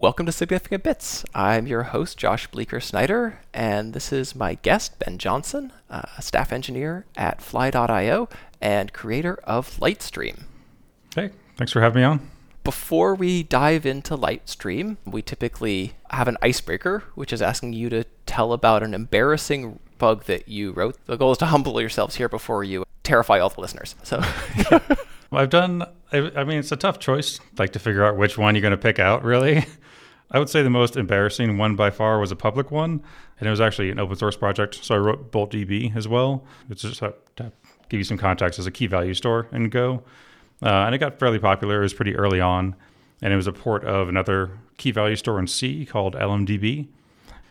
Welcome to Significant Bits. I'm your host, Josh Bleecker Snyder, and this is my guest, Ben Johnson, uh, a staff engineer at Fly.io and creator of Litestream. Hey, thanks for having me on. Before we dive into Litestream, we typically have an icebreaker, which is asking you to tell about an embarrassing bug that you wrote. The goal is to humble yourselves here before you terrify all the listeners. So. I've done. I, mean, it's a tough choice, like to figure out which one you're going to pick out. Really, I would say the most embarrassing one by far was a public one, and it was actually an open source project. So I wrote Bolt DB as well. It's just to give you some context as a key value store in Go, uh, and it got fairly popular. It was pretty early on, and it was a port of another key value store in C called LMDB.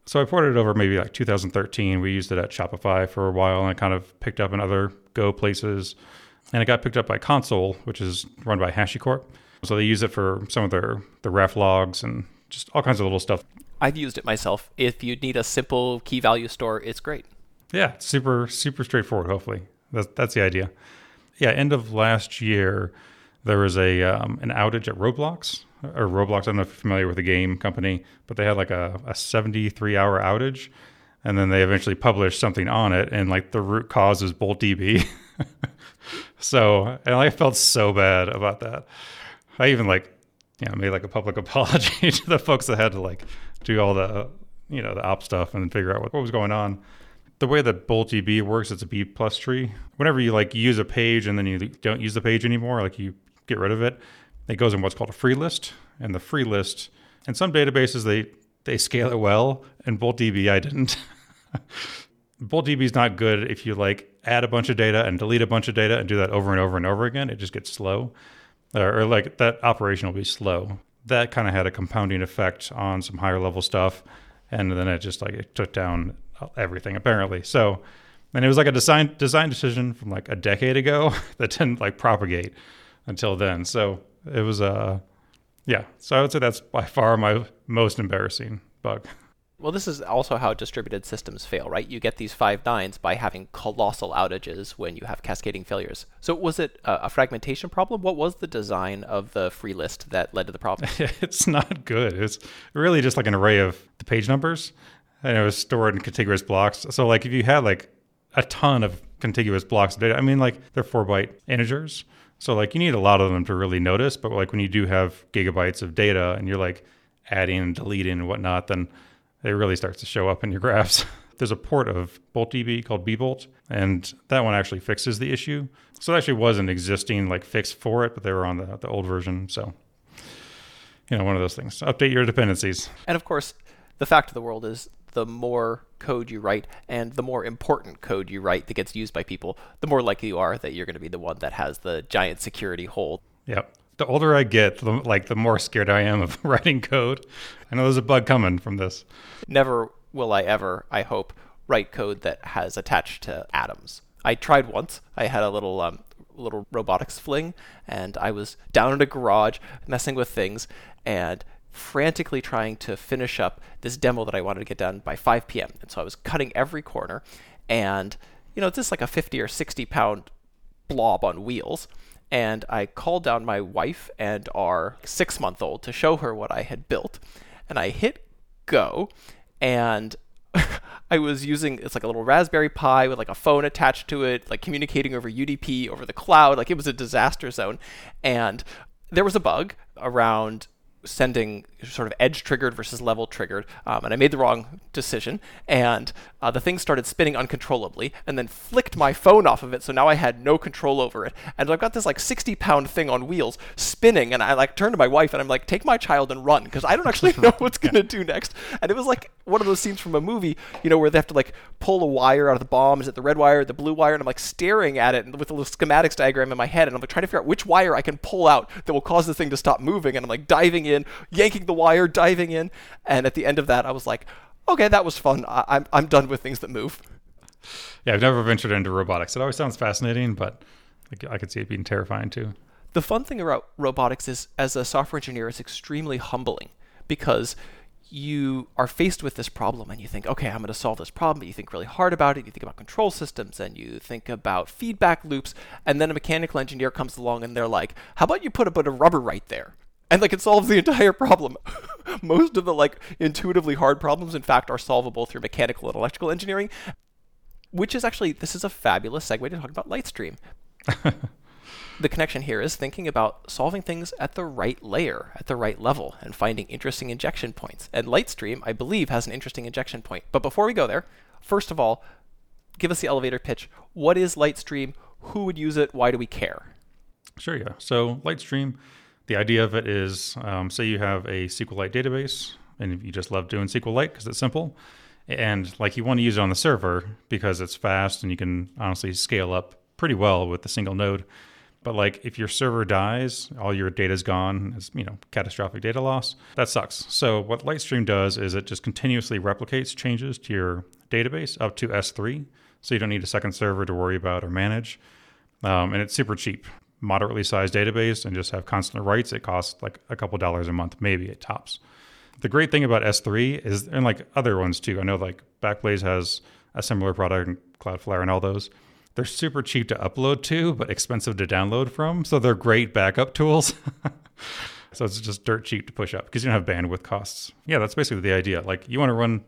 So I ported it over maybe like 2013. We used it at Shopify for a while, and it kind of picked up in other Go places. And it got picked up by Consul, which is run by HashiCorp. So they use it for some of their the raft logs and just all kinds of little stuff. I've used it myself. If you need a simple key value store, it's great. Yeah, super super straightforward. Hopefully, that's that's the idea. Yeah, end of last year, there was a um, an outage at Roblox or Roblox. I don't know if you're familiar with the game company, but they had like a, a 73 hour outage, and then they eventually published something on it, and like the root cause is BoltDB. so, and I felt so bad about that. I even like you know, made like a public apology to the folks that had to like do all the, you know, the op stuff and figure out what, what was going on. The way that BoltDB works, it's a B plus tree. Whenever you like use a page and then you don't use the page anymore, like you get rid of it, it goes in what's called a free list. And the free list, in some databases, they they scale it well. And BoltDB, I didn't. BoltDB is not good if you like add a bunch of data and delete a bunch of data and do that over and over and over again. It just gets slow or, or like that operation will be slow. That kind of had a compounding effect on some higher level stuff, and then it just like it took down everything apparently. So, and it was like a design design decision from like a decade ago that didn't like propagate until then. So it was a uh, yeah. So I would say that's by far my most embarrassing bug. Well, this is also how distributed systems fail, right? You get these five nines by having colossal outages when you have cascading failures. So, was it a, fragmentation problem? What was the design of the free list that led to the problem? it's not good. It's really just like an array of the page numbers, and it was stored in contiguous blocks. So, like if you had like a ton of contiguous blocks of data, I mean, like they're four byte integers. So, like you need a lot of them to really notice. But like when you do have gigabytes of data and you're like adding and deleting and whatnot, then it really starts to show up in your graphs. There's a port of BoltDB called bbolt, and that one actually fixes the issue. So it actually was an existing like fix for it, but they were on the, the old version. So, you know, one of those things. Update your dependencies. And of course, the fact of the world is the more code you write and the more important code you write that gets used by people, the more likely you are that you're going to be the one that has the giant security hole. Yep. The older I get, the, like the more scared I am of writing code. I know there's a bug coming from this. Never will I ever, I hope, write code that has attached to atoms. I tried once. I had a little um, little robotics fling, and I was down in a garage messing with things and frantically trying to finish up this demo that I wanted to get done by 5 p.m. And so I was cutting every corner, and you know, it's just like a 50 or 60 pound blob on wheels. And I called down my wife and our six month old to show her what I had built and I hit go, and I was using it's like a little Raspberry Pi with like a phone attached to it, like communicating over UDP over the cloud. Like it was a disaster zone, and there was a bug around sending sort of edge triggered versus level triggered, um, and I made the wrong decision, and uh, the thing started spinning uncontrollably, and then flicked my phone off of it, so now I had no control over it, and I've got this like 60 pound thing on wheels spinning, and I like turn to my wife and I'm like, take my child and run, because I don't actually know what's gonna do next, and it was like one of those scenes from a movie, you know, where they have to like pull a wire out of the bomb, is it the red wire, the blue wire, and I'm like staring at it with a little schematics diagram in my head, and I'm like trying to figure out which wire I can pull out that will cause the thing to stop moving, and I'm like diving in, yanking the wire, diving in, and at the end of that, I was like, okay, that was fun. I- I'm I'm done with things that move. Yeah, I've never ventured into robotics. It always sounds fascinating, but I could see it being terrifying too. The fun thing about robotics is, as a software engineer, it's extremely humbling because you are faced with this problem and you think, okay, I'm going to solve this problem. But you think really hard about it. You think about control systems and you think about feedback loops. And then a mechanical engineer comes along and they're like, how about you put a bit of rubber right there? And like it solves the entire problem. Most of the like intuitively hard problems, in fact, are solvable through mechanical and electrical engineering, which is actually this is a fabulous segue to talk about Litestream. the connection here is thinking about solving things at the right layer, at the right level, and finding interesting injection points. And Litestream, I believe, has an interesting injection point. But before we go there, first of all, give us the elevator pitch. What is Litestream? Who would use it? Why do we care? Sure, yeah. So Litestream, the idea of it is, um, say you have a SQLite database, and you just love doing SQLite because it's simple, and like you want to use it on the server because it's fast and you can honestly scale up pretty well with a single node. But like if your server dies, all your data is gone, it's you know catastrophic data loss. That sucks. So what Litestream does is it just continuously replicates changes to your database up to S3, so you don't need a second server to worry about or manage. Um, and it's super cheap, moderately sized database, and just have constant writes. It costs like a couple dollars a month, maybe it tops. The great thing about S3 is, and like other ones too. I know like Backblaze has a similar product, Cloudflare, and all those they're super cheap to upload to, but expensive to download from. So they're great backup tools. so it's just dirt cheap to push up because you don't have bandwidth costs. Yeah, that's basically the idea. Like you want to run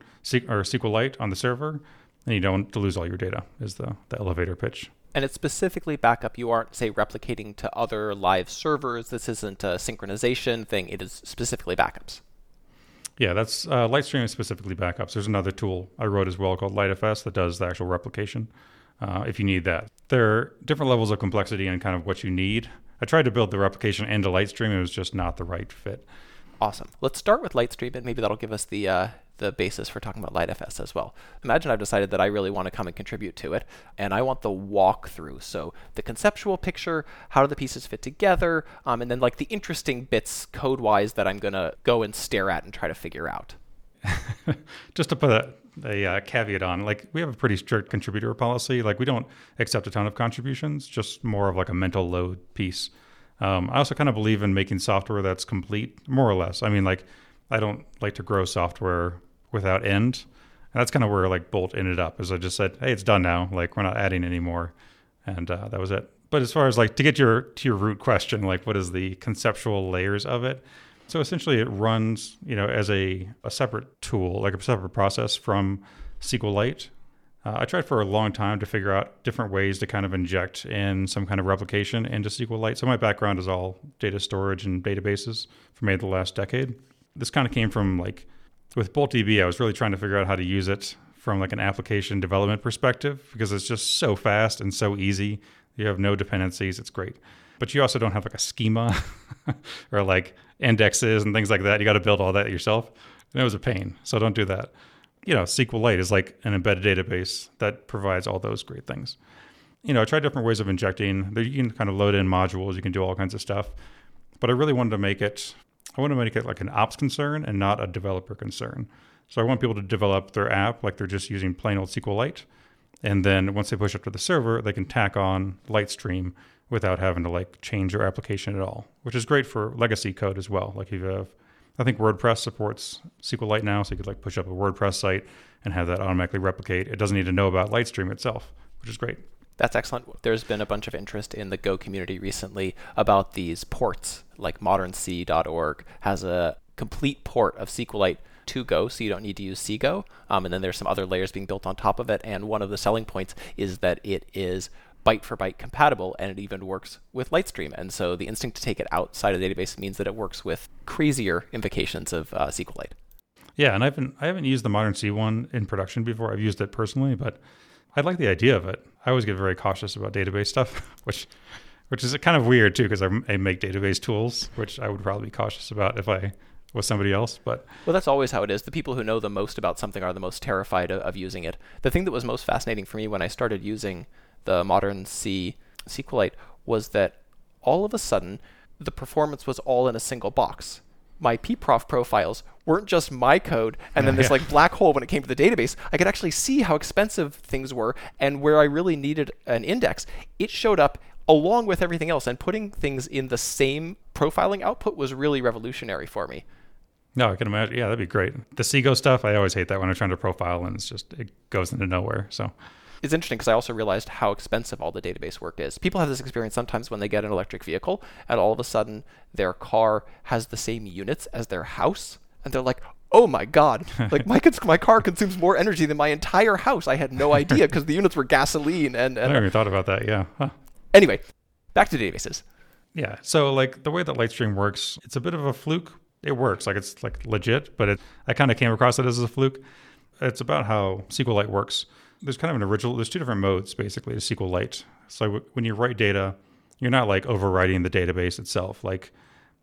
or SQLite on the server, and you don't want to lose all your data. Is the the elevator pitch. And it's specifically backup. You aren't, say, replicating to other live servers. This isn't a synchronization thing. It is specifically backups. Yeah, that's uh, Litestream is specifically backups. There's another tool I wrote as well called LiteFS that does the actual replication uh, if you need that. There are different levels of complexity and kind of what you need. I tried to build the replication into Litestream. It was just not the right fit. Awesome. Let's start with Litestream, and maybe that'll give us the uh, the basis for talking about LiteFS as well. Imagine I've decided that I really want to come and contribute to it, and I want the walkthrough. So the conceptual picture, how do the pieces fit together, um, and then like the interesting bits code-wise that I'm gonna go and stare at and try to figure out. just to put a a uh, caveat on. Like we have a pretty strict contributor policy. Like we don't accept a ton of contributions, just more of like a mental load piece. Um, I also kind of believe in making software that's complete, more or less. I mean, like I don't like to grow software without end. And that's kind of where like Bolt ended up. Is I just said, hey, it's done now. Like we're not adding anymore, and uh, that was it. But as far as like to get your to your root question, like what is the conceptual layers of it? So essentially, it runs, you know, as a, a separate tool, like a separate process from SQLite. Uh, I tried for a long time to figure out different ways to kind of inject in some kind of replication into SQLite. So my background is all data storage and databases for maybe the last decade. This kind of came from like with BoltDB, I was really trying to figure out how to use it from like an application development perspective because it's just so fast and so easy. You have no dependencies. It's great but you also don't have like a schema or like indexes and things like that. You got to build all that yourself. And it was a pain. So don't do that. You know, SQLite is like an embedded database that provides all those great things. You know, I tried different ways of injecting. You can kind of load in modules, you can do all kinds of stuff. But I really wanted to make it, I want to make it like an ops concern and not a developer concern. So I want people to develop their app like they're just using plain old SQLite. And then once they push up to the server, they can tack on Litestream without having to like change your application at all, which is great for legacy code as well. Like if you have, I think WordPress supports SQLite now, so you could like push up a WordPress site and have that automatically replicate. It doesn't need to know about Litestream itself, which is great. That's excellent. There's been a bunch of interest in the Go community recently about these ports. Like modernc.org has a complete port of SQLite to Go, so you don't need to use CGO. Um, and then there's some other layers being built on top of it. And one of the selling points is that it is byte for byte compatible, and it even works with Litestream. And so the instinct to take it outside of the database means that it works with crazier invocations of uh, SQLite. Yeah, and I haven't I haven't used the modern C one in production before. I've used it personally, but I like the idea of it. I always get very cautious about database stuff, which which is kind of weird too, because I, I make database tools, which I would probably be cautious about if I was somebody else. But well, that's always how it is. The people who know the most about something are the most terrified of, of using it. The thing that was most fascinating for me when I started using the modern C SQLite was that all of a sudden the performance was all in a single box. My pprof profiles weren't just my code and then this like black hole when it came to the database. I could actually see how expensive things were and where I really needed an index. It showed up along with everything else and putting things in the same profiling output was really revolutionary for me. No, I can imagine. Yeah, that'd be great. The CGO stuff, I always hate that when I'm trying to profile and it's just it goes into nowhere. So is interesting because I also realized how expensive all the database work is. People have this experience sometimes when they get an electric vehicle and all of a sudden their car has the same units as their house. And they're like, oh my God, like my, cons- my car consumes more energy than my entire house. I had no idea because the units were gasoline. And, I never even thought about that. Yeah. Huh. anyway, back to databases. Yeah. So like the way that Litestream works, it's a bit of a fluke. It works like it's like legit, but it, I kind of came across it as a fluke. It's about how SQLite works. There's kind of an original. There's two different modes basically to SQLite. So when you write data, you're not like overwriting the database itself, like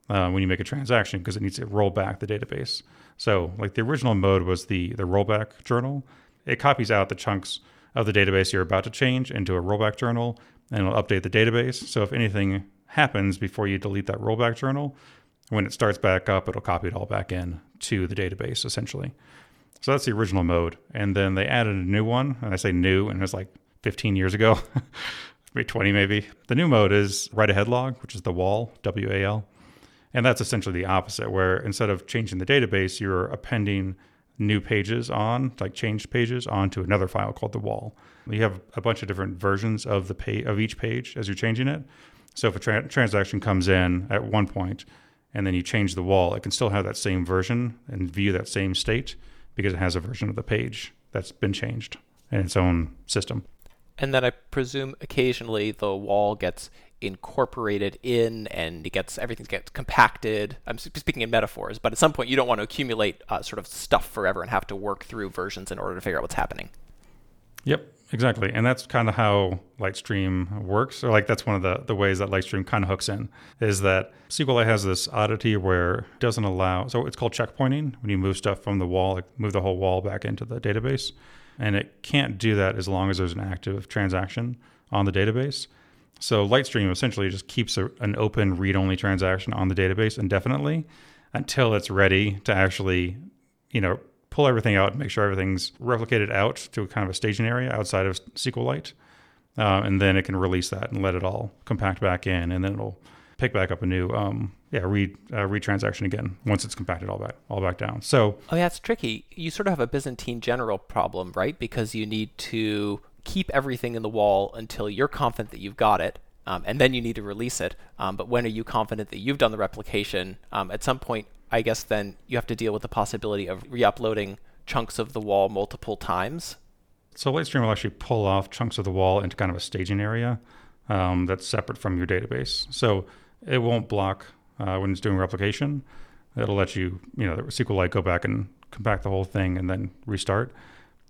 uh, when you make a transaction because it needs to roll back the database. So like the original mode was the the rollback journal. It copies out the chunks of the database you're about to change into a rollback journal and it'll update the database. So if anything happens before you delete that rollback journal, when it starts back up, it'll copy it all back in to the database essentially. So that's the original mode. And then they added a new one. And I say new, and it was like 15 years ago, maybe 20 maybe. The new mode is write ahead log, which is the wall, W A L. And that's essentially the opposite, where instead of changing the database, you're appending new pages on, like changed pages, onto another file called the wall. You have a bunch of different versions of the page of each page as you're changing it. So if a tra- transaction comes in at one point and then you change the wall, it can still have that same version and view that same state because it has a version of the page that's been changed in its own system. And then I presume occasionally the wall gets incorporated in and it gets everything gets compacted. I'm speaking in metaphors, but at some point you don't want to accumulate uh, sort of stuff forever and have to work through versions in order to figure out what's happening. Yep, exactly. And that's kind of how Litestream works. Or like that's one of the, the ways that Litestream kind of hooks in is that SQLite has this oddity where it doesn't allow, so it's called checkpointing when you move stuff from the wall, like move the whole wall back into the database. And it can't do that as long as there's an active transaction on the database. So Litestream essentially just keeps a, an open read-only transaction on the database indefinitely until it's ready to actually, you know, pull everything out and make sure everything's replicated out to kind of a staging area outside of SQLite. Uh, and then it can release that and let it all compact back in, and then it'll pick back up a new um, yeah read uh, read transaction again once it's compacted all back all back down. So Oh yeah, it's tricky. You sort of have a Byzantine general problem, right? Because you need to keep everything in the wall until you're confident that you've got it, um, and then you need to release it. Um, but when are you confident that you've done the replication? Um, at some point, I guess then you have to deal with the possibility of re-uploading chunks of the wall multiple times. So Litestream will actually pull off chunks of the wall into kind of a staging area um, that's separate from your database. So it won't block uh, when it's doing replication. It'll let you, you know, SQLite go back and compact the whole thing and then restart.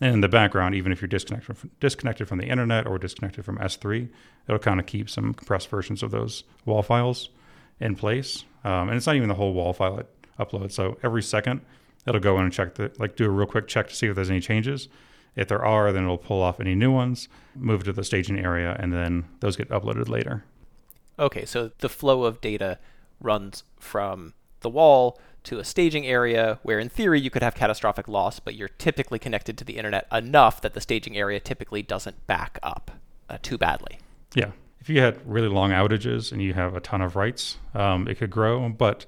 And in the background, even if you're disconnected from, disconnected from the internet or disconnected from S3, it'll kind of keep some compressed versions of those wall files in place. Um, and it's not even the whole wall file it uploads. So every second, it'll go in and check the, like do a real quick check to see if there's any changes. If there are, then it'll pull off any new ones, move to the staging area, and then those get uploaded later. Okay, so the flow of data runs from the wall to a staging area where, in theory, you could have catastrophic loss, but you're typically connected to the internet enough that the staging area typically doesn't back up uh, too badly. Yeah. If you had really long outages and you have a ton of writes, um, it could grow. But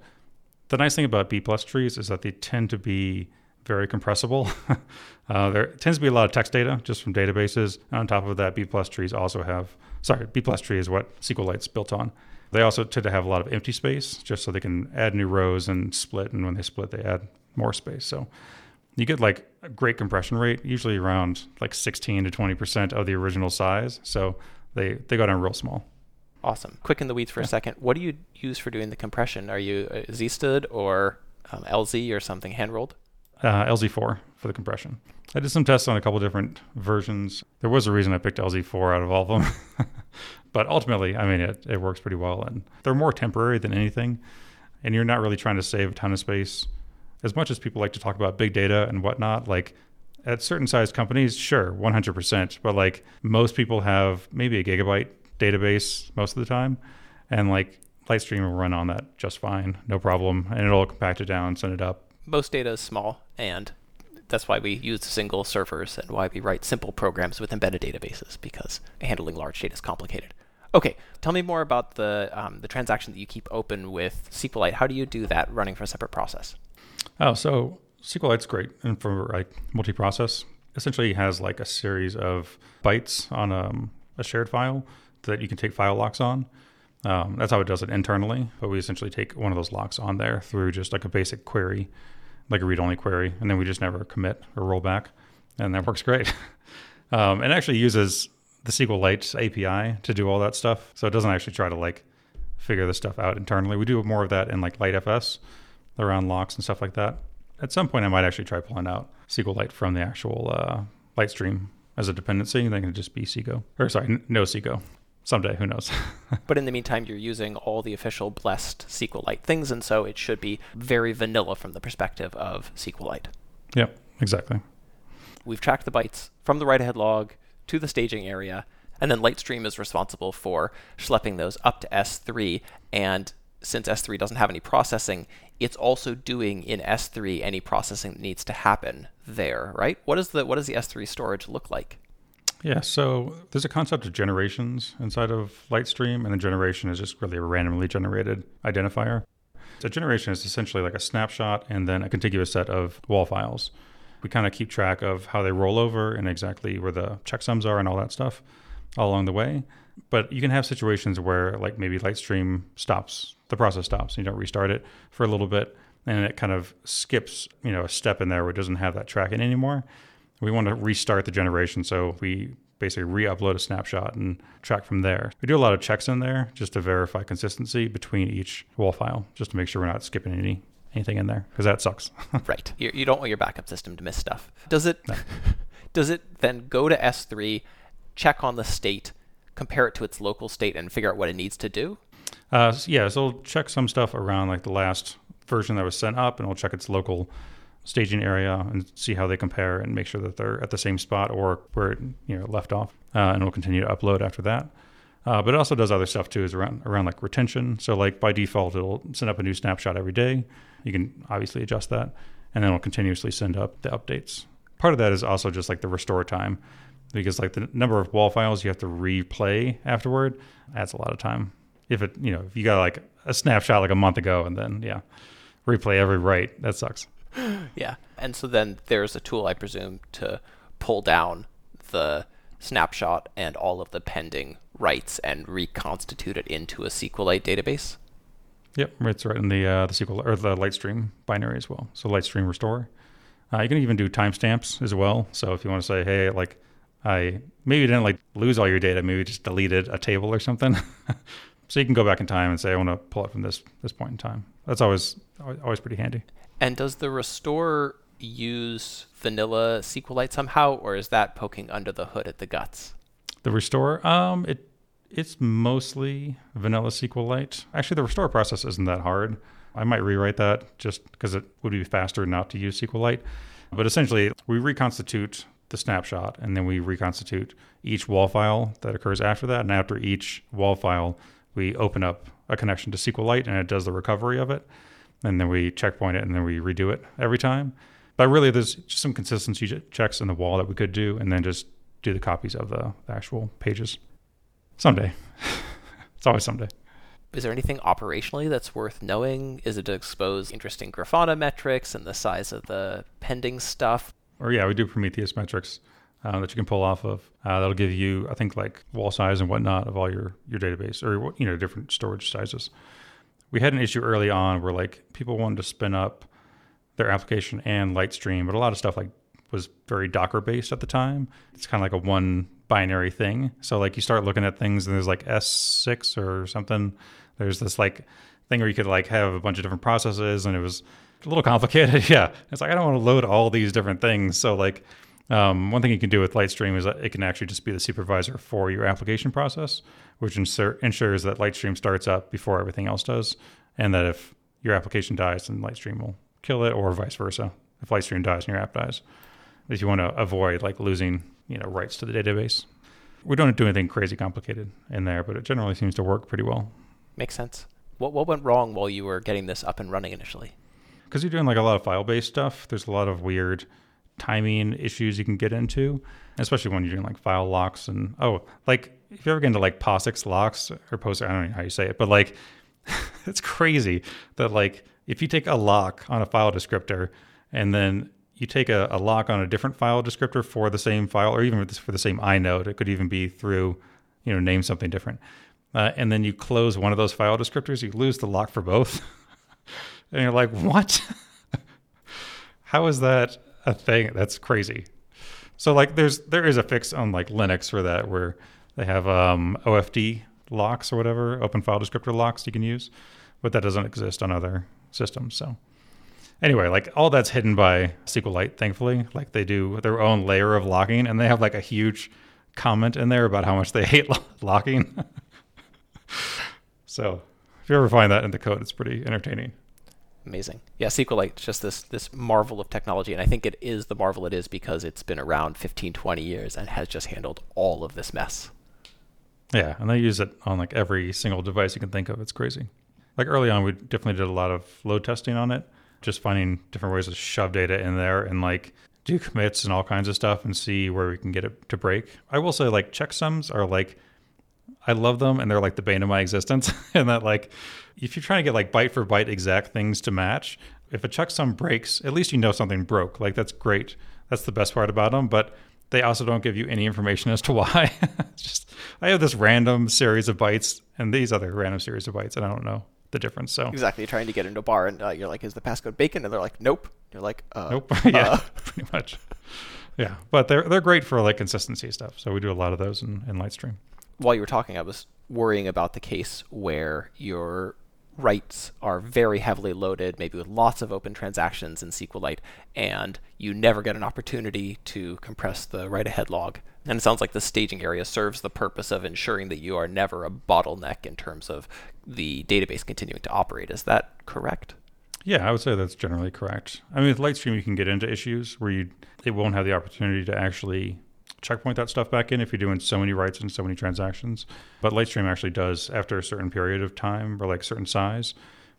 the nice thing about B plus trees is that they tend to be very compressible. uh, there tends to be a lot of text data just from databases. And on top of that, B plus trees also have, sorry, B plus tree is what SQLite's built on. They also tend to have a lot of empty space just so they can add new rows and split. And when they split, they add more space. So you get like a great compression rate, usually around like 16 to 20% of the original size. So they, they go down real small. Awesome. Quick in the weeds for a second. What do you use for doing the compression? Are you uh, ZStud or um, LZ or something hand rolled? uh, LZ4 for the compression. I did some tests on a couple different versions. There was a reason I picked LZ4 out of all of them. but ultimately, I mean, it, it works pretty well. And they're more temporary than anything. And you're not really trying to save a ton of space. As much as people like to talk about big data and whatnot, like at certain size companies, sure, 100%. But like most people have maybe a gigabyte database most of the time. And like Litestream will run on that just fine, no problem. And it'll compact it down, send it up, most data is small, and that's why we use single servers and why we write simple programs with embedded databases because handling large data is complicated. Okay, tell me more about the um, the transaction that you keep open with SQLite. How do you do that running for a separate process? Oh, so SQLite's great and for like multi-process. essentially has like a series of bytes on um, a shared file that you can take file locks on. Um, that's how it does it internally. But we essentially take one of those locks on there through just like a basic query, like a read only query, and then we just never commit or roll back. And that works great. um, it actually uses the SQLite API to do all that stuff. So it doesn't actually try to like figure this stuff out internally. We do more of that in like LiteFS around locks and stuff like that. At some point, I might actually try pulling out SQLite from the actual uh, Litestream as a dependency, and then it can just be CGO. Or sorry, no CGO. Someday, who knows? but in the meantime, you're using all the official blessed SQLite things, and so it should be very vanilla from the perspective of SQLite. Yep, exactly. We've tracked the bytes from the write ahead log to the staging area, and then Litestream is responsible for schlepping those up to S3. And since S3 doesn't have any processing, it's also doing in S3 any processing that needs to happen there, right? What is the what does the S3 storage look like? Yeah, so there's a concept of generations inside of Litestream, and a generation is just really a randomly generated identifier. A generation is essentially like a snapshot and then a contiguous set of wall files. We kind of keep track of how they roll over and exactly where the checksums are and all that stuff all along the way. But you can have situations where, like, maybe Litestream stops, the process stops, and you don't restart it for a little bit, and it kind of skips, you know, a step in there where it doesn't have that tracking anymore. We want to restart the generation, so we basically re-upload a snapshot and track from there. We do a lot of checks in there just to verify consistency between each wall file, just to make sure we're not skipping any anything in there because that sucks. right. You, you, don't want your backup system to miss stuff. Does it? No. Does it then go to S3, check on the state, compare it to its local state, and figure out what it needs to do? Uh, yeah, so it'll check some stuff around like the last version that was sent up, and it'll check its local staging area and see how they compare and make sure that they're at the same spot or where it you know left off, uh, and it'll continue to upload after that. Uh, but it also does other stuff too, is around around like retention. So like by default, it'll send up a new snapshot every day. You can obviously adjust that, and then it'll continuously send up the updates. Part of that is also just like the restore time, because like the number of wall files you have to replay afterward adds a lot of time. If it you know if you got like a snapshot like a month ago and then yeah, replay every write that sucks. yeah. And so then there's a tool, I presume, to pull down the snapshot and all of the pending writes and reconstitute it into a SQLite database. Yep, it's right in the uh, the SQL or the Litestream binary as well. So Litestream restore. Uh, you can even do timestamps as well. So if you want to say, hey, like I maybe didn't like lose all your data, maybe just deleted a table or something. so you can go back in time and say, I want to pull it from this this point in time. That's always always pretty handy. And does the restore use vanilla SQLite somehow, or is that poking under the hood at the guts? The restore, um, it it's mostly vanilla SQLite. Actually, the restore process isn't that hard. I might rewrite that just because it would be faster not to use SQLite. But essentially, we reconstitute the snapshot and then we reconstitute each wall file that occurs after that. And after each wall file, we open up a connection to SQLite and it does the recovery of it and then we checkpoint it and then we redo it every time. But really, there's just some consistency checks in the wall that we could do, and then just do the copies of the, the actual pages. Someday. it's always someday. Is there anything operationally that's worth knowing? Is it to expose interesting Grafana metrics and the size of the pending stuff? Or yeah, we do Prometheus metrics uh, that you can pull off of. Uh, that'll give you, I think, like wall size and whatnot of all your your database or you know different storage sizes we had an issue early on where like people wanted to spin up their application and Litestream, but a lot of stuff like was very Docker based at the time. It's kind of like a one binary thing. So like you start looking at things and there's like S6 or something. There's this like thing where you could like have a bunch of different processes and it was a little complicated. yeah. It's like I don't want to load all these different things. So like um, one thing you can do with Litestream is that it can actually just be the supervisor for your application process, which insur- ensures that Litestream starts up before everything else does, and that if your application dies, then Litestream will kill it, or vice versa. If Litestream dies and your app dies, if you want to avoid like losing you know rights to the database, we don't do anything crazy complicated in there, but it generally seems to work pretty well. Makes sense. What what went wrong while you were getting this up and running initially? Because you're doing like a lot of file based stuff. There's a lot of weird timing issues you can get into, especially when you're doing like file locks and oh, like if you ever get into like POSIX locks or POSIX, I don't know how you say it, but like it's crazy that like if you take a lock on a file descriptor and then you take a, a lock on a different file descriptor for the same file, or even for the same inode. It could even be through, you know, name something different. Uh, and then you close one of those file descriptors, you lose the lock for both. and you're like, what? How is that a thing? That's crazy. So like, there's there is a fix on like Linux for that where they have um, OFD locks or whatever, open file descriptor locks you can use, but that doesn't exist on other systems. So anyway, like all that's hidden by SQLite, thankfully. Like they do their own layer of locking, and they have like a huge comment in there about how much they hate lo- locking. so if you ever find that in the code, it's pretty entertaining. Amazing. Yeah, SQLite just this this marvel of technology, and I think it is the marvel it is because it's been around 15, 20 years and has just handled all of this mess. Yeah, and they use it on like every single device you can think of. It's crazy. Like early on, we definitely did a lot of load testing on it, just finding different ways to shove data in there and like do commits and all kinds of stuff and see where we can get it to break. I will say like checksums are like I love them and they're like the bane of my existence. and that like if you're trying to get like byte for byte exact things to match, if a checksum breaks, at least you know something broke. Like that's great. That's the best part about them. But they also don't give you any information as to why. it's just I have this random series of bytes and these other random series of bytes, and I don't know the difference. So exactly, you're trying to get into a bar, and uh, you're like, "Is the passcode bacon?" And they're like, "Nope." You're like, uh, "Nope." yeah, uh. pretty much. Yeah, but they're they're great for like consistency stuff. So we do a lot of those in, in Litestream. While you were talking, I was worrying about the case where your writes are very heavily loaded, maybe with lots of open transactions in SQLite, and you never get an opportunity to compress the write ahead log. And it sounds like the staging area serves the purpose of ensuring that you are never a bottleneck in terms of the database continuing to operate. Is that correct? Yeah, I would say that's generally correct. I mean, with Litestream, you can get into issues where you it won't have the opportunity to actually checkpoint that stuff back in if you're doing so many writes and so many transactions. But Litestream actually does, after a certain period of time or like certain size,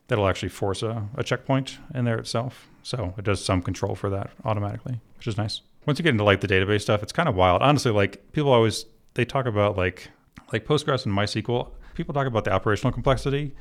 that'll actually force a, a checkpoint in there itself. So it does some control for that automatically, which is nice. Once you get into like the database stuff, it's kind of wild. Honestly, like people always they talk about like like Postgres and MySQL. People talk about the operational complexity,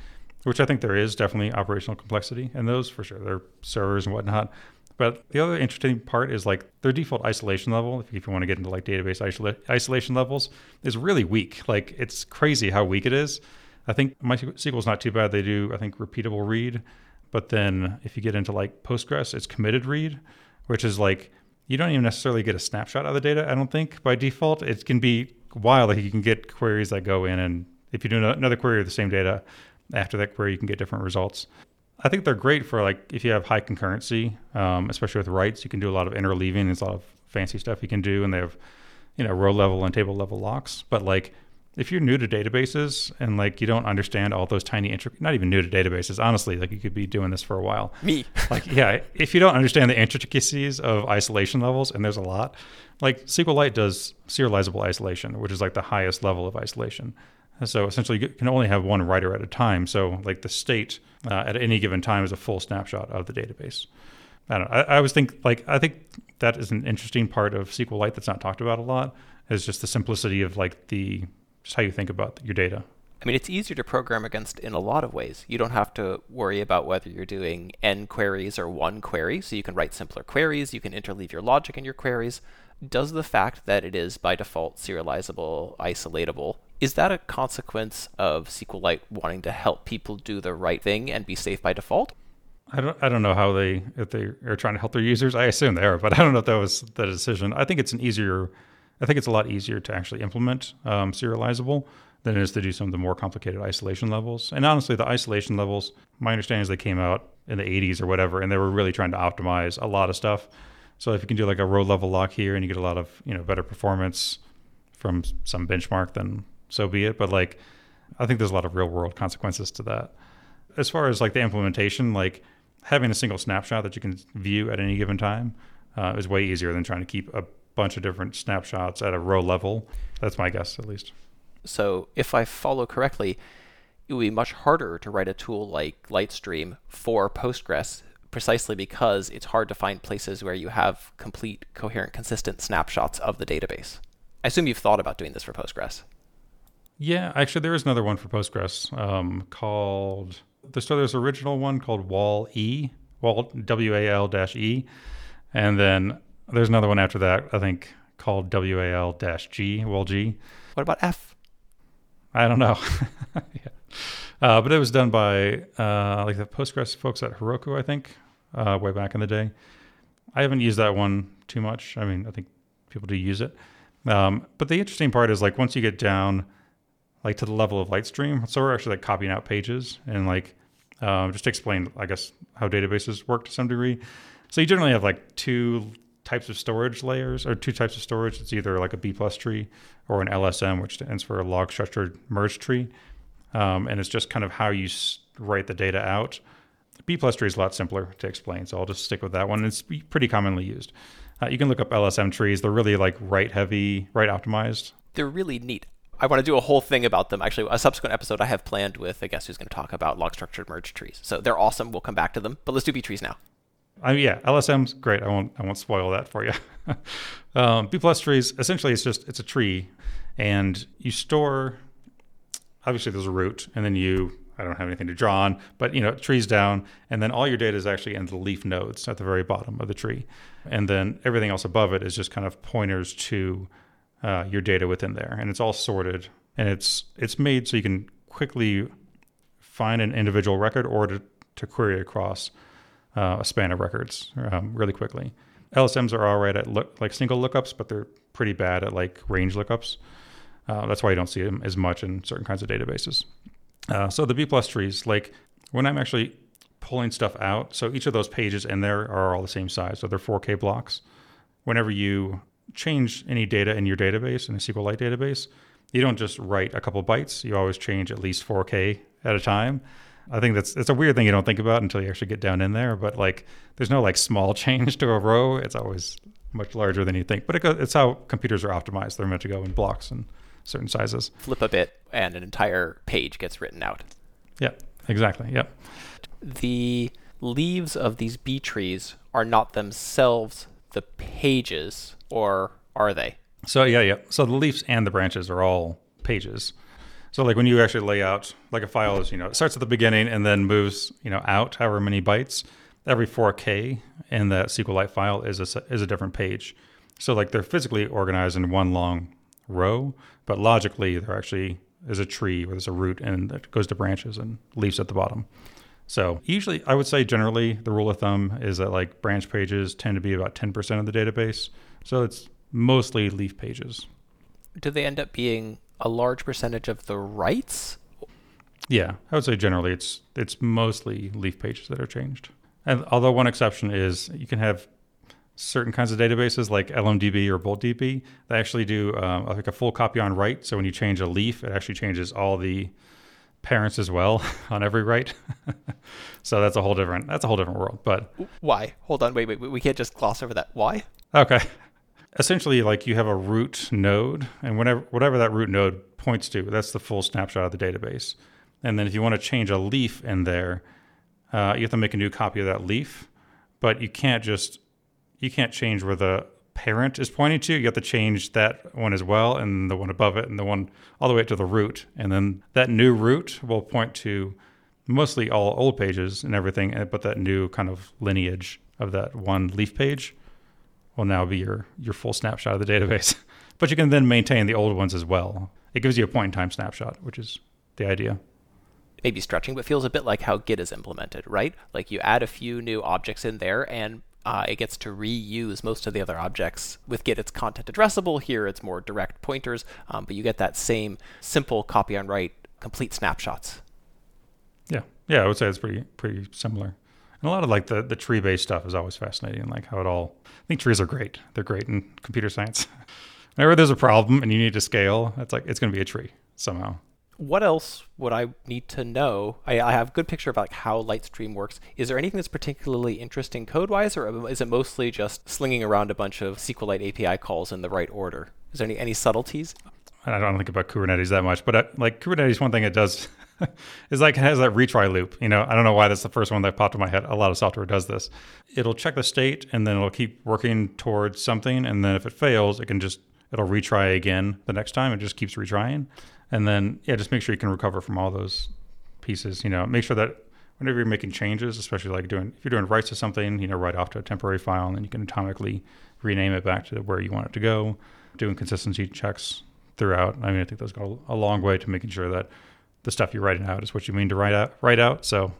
which I think there is definitely operational complexity in those for sure. They're servers and whatnot. But the other interesting part is like their default isolation level, if you want to get into like database isola- isolation levels, is really weak. Like it's crazy how weak it is. I think MySQL is not too bad. They do, I think, repeatable read. But then if you get into like Postgres, it's committed read, which is like you don't even necessarily get a snapshot of the data, I don't think, by default. It can be wild. Like you can get queries that go in, and if you do another query of the same data, after that query, you can get different results. I think they're great for like if you have high concurrency, um, especially with writes. You can do a lot of interleaving. There's a lot of fancy stuff you can do, and they have you know row level and table level locks. But like if you're new to databases and like you don't understand all those tiny intric not even new to databases honestly like you could be doing this for a while me like yeah if you don't understand the intricacies of isolation levels and there's a lot like sqlite does serializable isolation which is like the highest level of isolation so essentially, you can only have one writer at a time. So, like the state uh, at any given time is a full snapshot of the database. I don't know. I, I always think like I think that is an interesting part of SQLite that's not talked about a lot. Is just the simplicity of like the just how you think about your data. I mean, it's easier to program against in a lot of ways. You don't have to worry about whether you're doing n queries or one query, so you can write simpler queries. You can interleave your logic in your queries does the fact that it is by default serializable, isolatable, is that a consequence of SQLite wanting to help people do the right thing and be safe by default? I don't I don't know how they if they are trying to help their users. I assume they are, but I don't know if that was the decision. I think it's an easier I think it's a lot easier to actually implement um, serializable than it is to do some of the more complicated isolation levels. And honestly, the isolation levels, my understanding is they came out in the 80s or whatever, and they were really trying to optimize a lot of stuff. So if you can do like a row level lock here and you get a lot of you know better performance from some benchmark, then so be it. But like, I think there's a lot of real world consequences to that. As far as like the implementation, like having a single snapshot that you can view at any given time uh, is way easier than trying to keep a bunch of different snapshots at a row level. That's my guess, at least. So if I follow correctly, it would be much harder to write a tool like Litestream for Postgres precisely because it's hard to find places where you have complete, coherent, consistent snapshots of the database. I assume you've thought about doing this for Postgres. Yeah, actually, there is another one for Postgres um, called. So there's original one called Wal E, Wal W A L dash E, And then there's another one after that, I think called WAL G, well G. What about F? I don't know. yeah. uh, but it was done by uh, like the Postgres folks at Heroku, I think, uh, way back in the day. I haven't used that one too much. I mean, I think people do use it. Um, but the interesting part is like once you get down like to the level of Litestream, so we're actually like copying out pages and like um, just to explain, I guess, how databases work to some degree. So you generally have like two types of storage layers or two types of storage. It's either like a B plus tree or an LSM, which stands for a log structured merge tree. Um, and it's just kind of how you write the data out. B plus tree is a lot simpler to explain, so I'll just stick with that one. It's pretty commonly used. Uh, you can look up LSM trees. They're really like write heavy, write optimized. They're really neat. I want to do a whole thing about them. Actually, a subsequent episode I have planned with a guest who's going to talk about log structured merge trees. So they're awesome. We'll come back to them. But let's do B trees now. I mean, yeah, LSM's great. I won't I won't spoil that for you. um, B plus trees essentially it's just it's a tree, and you store. Obviously, there's a root, and then you I don't have anything to draw on, but you know, trees down, and then all your data is actually in the leaf nodes at the very bottom of the tree, and then everything else above it is just kind of pointers to uh, your data within there, and it's all sorted, and it's it's made so you can quickly find an individual record or to, to query across uh, a span of records um, really quickly. LSMs are all right at look, like single lookups, but they're pretty bad at like range lookups. Uh, that's why you don't see them as much in certain kinds of databases. Uh, so the B plus trees, like when I'm actually pulling stuff out, so each of those pages in there are all the same size. So they're 4K blocks. Whenever you change any data in your database, in a SQLite database, you don't just write a couple bytes. You always change at least 4K at a time. I think that's it's a weird thing you don't think about until you actually get down in there. But like, there's no like small change to a row. It's always much larger than you think. But it goes, it's how computers are optimized. They're meant to go in blocks and certain sizes. Flip a bit, and an entire page gets written out. Yeah, exactly. Yep. The leaves of these B trees are not themselves the pages, or are they? So yeah, yeah. So the leaves and the branches are all pages. So like when you actually lay out like a file is, you know, it starts at the beginning and then moves, you know, out however many bytes. Every 4K in that SQLite file is a, is a different page. So like they're physically organized in one long row, but logically there actually is a tree where there's a root and it goes to branches and leaves at the bottom. So usually I would say generally the rule of thumb is that like branch pages tend to be about 10% of the database. So it's mostly leaf pages. Do they end up being a large percentage of the writes? Yeah, I would say generally it's it's mostly leaf pages that are changed. And although one exception is you can have certain kinds of databases like LMDB or BoltDB that actually do um, like a full copy on write. So when you change a leaf, it actually changes all the parents as well on every write. so that's a whole different that's a whole different world. But why? Hold on, wait, wait, wait. We can't just gloss over that. Why? Okay. Essentially, like you have a root node, and whenever whatever that root node points to, that's the full snapshot of the database. And then if you want to change a leaf in there, uh, you have to make a new copy of that leaf. But you can't just you can't change where the parent is pointing to. You have to change that one as well, and the one above it, and the one all the way up to the root. And then that new root will point to mostly all old pages and everything, eh, but that new kind of lineage of that one leaf page will now be your, your full snapshot of the database. but you can then maintain the old ones as well. It gives you a point in time snapshot, which is the idea maybe stretching, but feels a bit like how Git is implemented, right? Like you add a few new objects in there, and uh, it gets to reuse most of the other objects. With Git, it's content addressable. Here, it's more direct pointers, um, but you get that same simple copy on write, complete snapshots. Yeah, yeah, I would say it's pretty pretty similar. And a lot of like the the tree based stuff is always fascinating, like how it all. I think trees are great. They're great in computer science. Whenever there's a problem and you need to scale, it's like it's going to be a tree somehow what else would I need to know? I, I, have a good picture of like how Litestream works. Is there anything that's particularly interesting code-wise, or is it mostly just slinging around a bunch of SQLite API calls in the right order? Is there any any subtleties? I don't think about Kubernetes that much, but uh, like Kubernetes, one thing it does is like it has that retry loop. You know, I don't know why that's the first one that popped in my head. A lot of software does this. It'll check the state and then it'll keep working towards something, and then if it fails, it can just it'll retry again the next time. It just keeps retrying and then yeah, just make sure you can recover from all those pieces. You know, make sure that whenever you're making changes, especially like doing if you're doing writes to something, you know, write off to a temporary file, and then you can atomically rename it back to where you want it to go. Doing consistency checks throughout. I mean, I think those go a long way to making sure that the stuff you're writing out is what you mean to write out. Write out. So,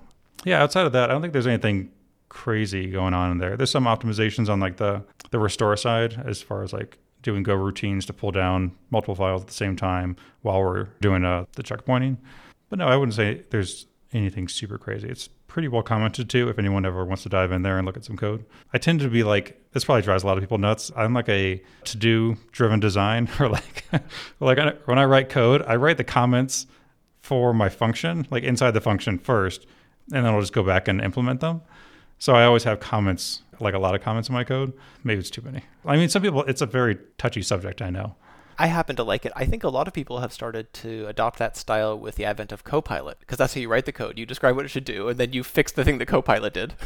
yeah, outside of that, I don't think there's anything crazy going on in there. There's some optimizations on like the the restore side as far as like doing go routines to pull down multiple files at the same time while we're doing uh, the checkpointing. But no, I wouldn't say there's anything super crazy. It's pretty well commented to if anyone ever wants to dive in there and look at some code. I tend to be like this probably drives a lot of people nuts. I'm like a to-do driven design or like like when I write code, I write the comments for my function, like inside the function first, and then I'll just go back and implement them. So I always have comments, like a lot of comments in my code. Maybe it's too many. I mean, some people, it's a very touchy subject, I know. I happen to like it. I think a lot of people have started to adopt that style with the advent of Copilot, because that's how you write the code. You describe what it should do, and then you fix the thing that Copilot did.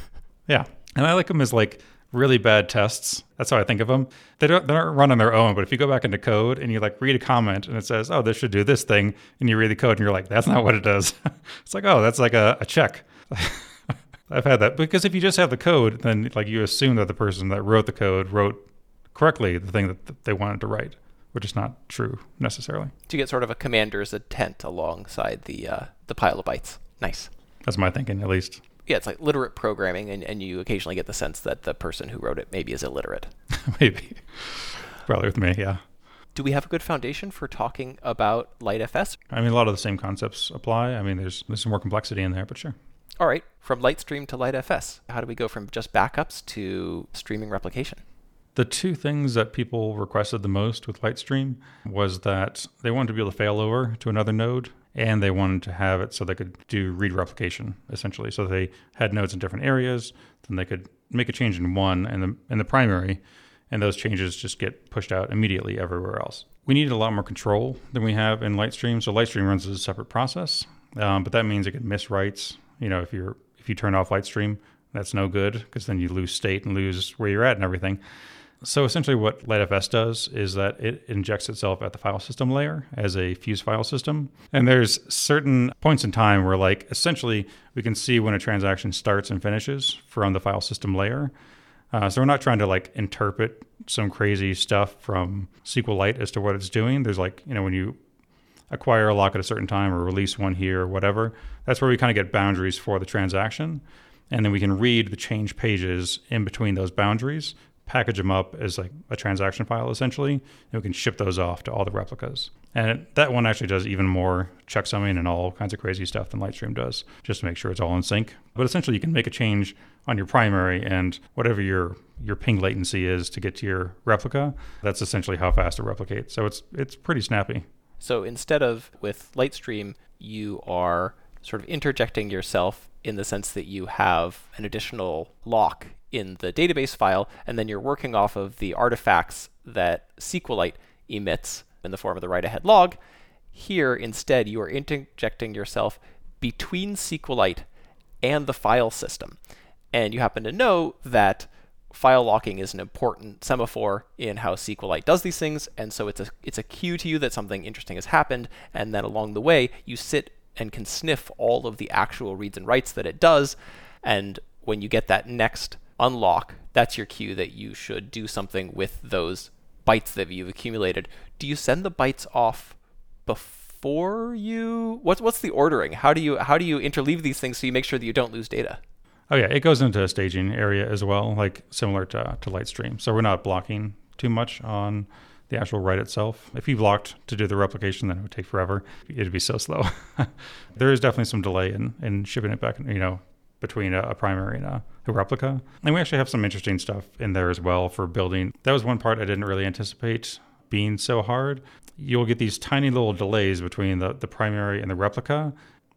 Yeah. And I like them as like really bad tests. That's how I think of them. They don't they don't run on their own, but if you go back into code and you like read a comment and it says, "Oh, this should do this thing," and you read the code and you're like, "That's not what it does." it's like, "Oh, that's like a, a check." I've had that because if you just have the code, then like you assume that the person that wrote the code wrote correctly the thing that they wanted to write, which is not true necessarily. To get sort of a commander's intent alongside the uh, the pile of bytes. Nice. That's my thinking, at least. Yeah, it's like literate programming, and, and you occasionally get the sense that the person who wrote it maybe is illiterate. maybe. Probably with me, yeah. Do we have a good foundation for talking about LiteFS? I mean, a lot of the same concepts apply. I mean, there's there's some more complexity in there, but sure. All right, from Litestream to LiteFS, how do we go from just backups to streaming replication? The two things that people requested the most with Litestream was that they wanted to be able to fail over to another node and they wanted to have it so they could do read replication essentially. So they had nodes in different areas, then they could make a change in one and the in the primary and those changes just get pushed out immediately everywhere else. We needed a lot more control than we have in Litestream. So Litestream runs as a separate process, um, but that means it can miss writes you know, if you're if you turn off Litestream, that's no good because then you lose state and lose where you're at and everything. So essentially, what LiteFS does is that it injects itself at the file system layer as a fuse file system. And there's certain points in time where, like, essentially, we can see when a transaction starts and finishes from the file system layer. Uh, so we're not trying to like interpret some crazy stuff from SQLite as to what it's doing. There's like, you know, when you acquire a lock at a certain time or release one here or whatever. That's where we kind of get boundaries for the transaction. And then we can read the change pages in between those boundaries, package them up as like a transaction file essentially, and we can ship those off to all the replicas. And it, that one actually does even more checksumming and all kinds of crazy stuff than Litestream does, just to make sure it's all in sync. But essentially, you can make a change on your primary, and whatever your your ping latency is to get to your replica, that's essentially how fast it replicates. So it's it's pretty snappy. So instead of with Litestream, you are sort of interjecting yourself in the sense that you have an additional lock in the database file, and then you're working off of the artifacts that SQLite emits in the form of the write ahead log. Here, instead, you are interjecting yourself between SQLite and the file system. And you happen to know that file locking is an important semaphore in how SQLite does these things, and so it's a it's a cue to you that something interesting has happened, and then along the way you sit and can sniff all of the actual reads and writes that it does, and when you get that next unlock, that's your cue that you should do something with those bytes that you've accumulated. Do you send the bytes off before you what's what's the ordering? How do you how do you interleave these things so you make sure that you don't lose data? Oh yeah, it goes into a staging area as well, like similar to to Litestream. So we're not blocking too much on the actual write itself. If you blocked to do the replication, then it would take forever. It'd be so slow. there is definitely some delay in, in shipping it back, you know, between a, a primary and a, a, replica. And we actually have some interesting stuff in there as well for building. That was one part I didn't really anticipate being so hard. You'll get these tiny little delays between the, the primary and the replica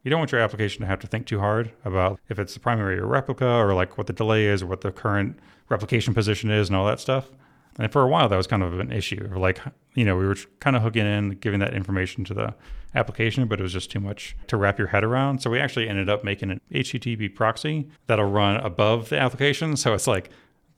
you don't want your application to have to think too hard about if it's the primary or replica or like what the delay is or what the current replication position is and all that stuff. And for a while, that was kind of an issue. Like, you know, we were kind of hooking in, giving that information to the application, but it was just too much to wrap your head around. So we actually ended up making an HTTP proxy that'll run above the application. So it's like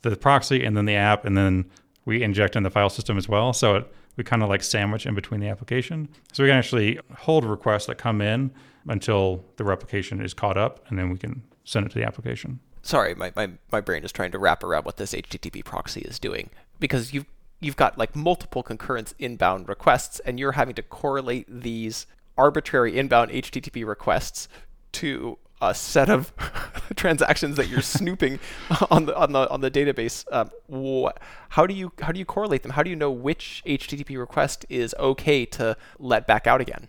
the proxy and then the app, and then we inject in the file system as well. So it, we kind of like sandwich in between the application. So we can actually hold requests that come in until the replication is caught up, and then we can send it to the application. Sorry, my, my, my brain is trying to wrap around what this HTTP proxy is doing because you've you've got like multiple concurrent inbound requests and you're having to correlate these arbitrary inbound HTTP requests to a set of transactions that you're snooping on the on the on the database. Um, wh- how do you how do you correlate them? How do you know which HTTP request is okay to let back out again?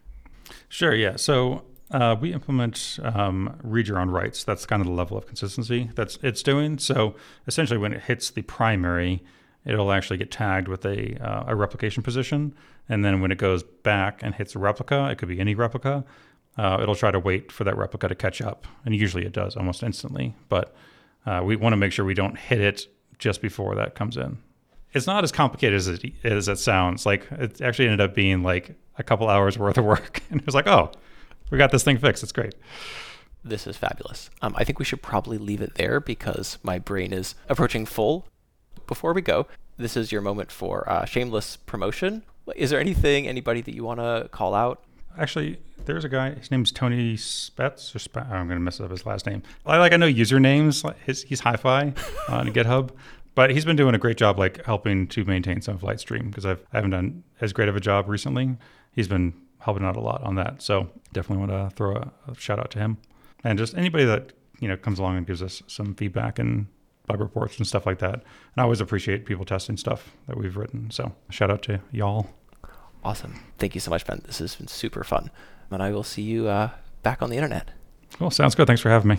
Sure. Yeah. So uh, we implement um, read your own writes. That's kind of the level of consistency that's it's doing. So essentially, when it hits the primary, it'll actually get tagged with a uh, a replication position, and then when it goes back and hits a replica, it could be any replica uh, it'll try to wait for that replica to catch up. And usually it does almost instantly. But uh, we want to make sure we don't hit it just before that comes in. It's not as complicated as it, as it sounds. Like it actually ended up being like a couple hours worth of work. And it was like, oh, we got this thing fixed. It's great. This is fabulous. Um, I think we should probably leave it there because my brain is approaching full. Before we go, this is your moment for uh, shameless promotion. Is there anything, anybody that you want to call out? Actually, there's a guy. His name's Toni Spets. Or I'm going to mess up his last name. I like I know usernames. His, he's Hi-Fi on GitHub, but he's been doing a great job, like helping to maintain some of Litestream because I've I haven't done as great of a job recently. He's been helping out a lot on that. So definitely want to throw a, a shout out to him, and just anybody that you know comes along and gives us some feedback and bug reports and stuff like that. And I always appreciate people testing stuff that we've written. So shout out to y'all. Awesome. Thank you so much, Ben. This has been super fun and I will see you uh, back on the internet. Cool. Sounds good. Thanks for having me.